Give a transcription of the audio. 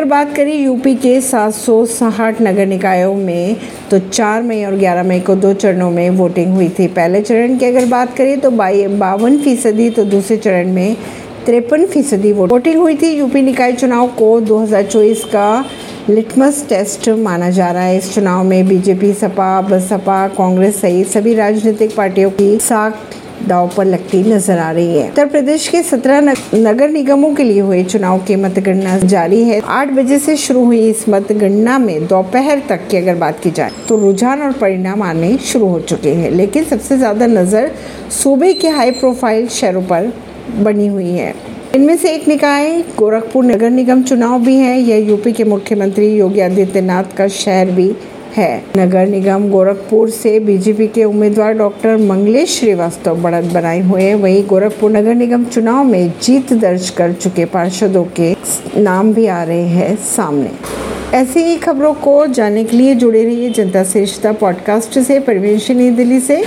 अगर बात करें यूपी के सात सौ साठ नगर निकायों में तो 4 मई और 11 मई को दो चरणों में वोटिंग हुई थी। पहले चरण की अगर बात करें तो बावन फ़ीसदी तो दूसरे चरण में तिरपन फ़ीसदी वोटिंग हुई थी। यूपी निकाय चुनाव को 2024 का लिटमस टेस्ट माना जा रहा है। इस चुनाव में बीजेपी, सपा, बसपा, कांग्रेस सहित सभी राजनीतिक पार्टियों की साख दाव पर लगती नज़र आ रही है। उत्तर प्रदेश के सत्रह नगर निगमों के लिए हुए चुनाव की मतगणना जारी है। आठ बजे से शुरू हुई इस मतगणना में दोपहर तक की अगर बात की जाए तो रुझान और परिणाम आने शुरू हो चुके हैं। लेकिन सबसे ज़्यादा नज़र सूबे के हाई प्रोफ़ाइल शहरों पर बनी हुई है। इनमें से एक निकाय, गोरखपुर नगर निगम चुनाव भी है। यह यूपी के मुख्यमंत्री योगी आदित्यनाथ का शहर भी है। नगर निगम गोरखपुर से बीजेपी के उम्मीदवार डॉक्टर मंगलेश श्रीवास्तव बढ़त बनाए हुए हैं। वहीं गोरखपुर नगर निगम चुनाव में जीत दर्ज कर चुके पार्षदों के नाम भी आ रहे हैं सामने। ऐसी ही खबरों को जानने के लिए जुड़े रहिए जनता श्रेष्ठता पॉडकास्ट से। परवीन नई दिल्ली से।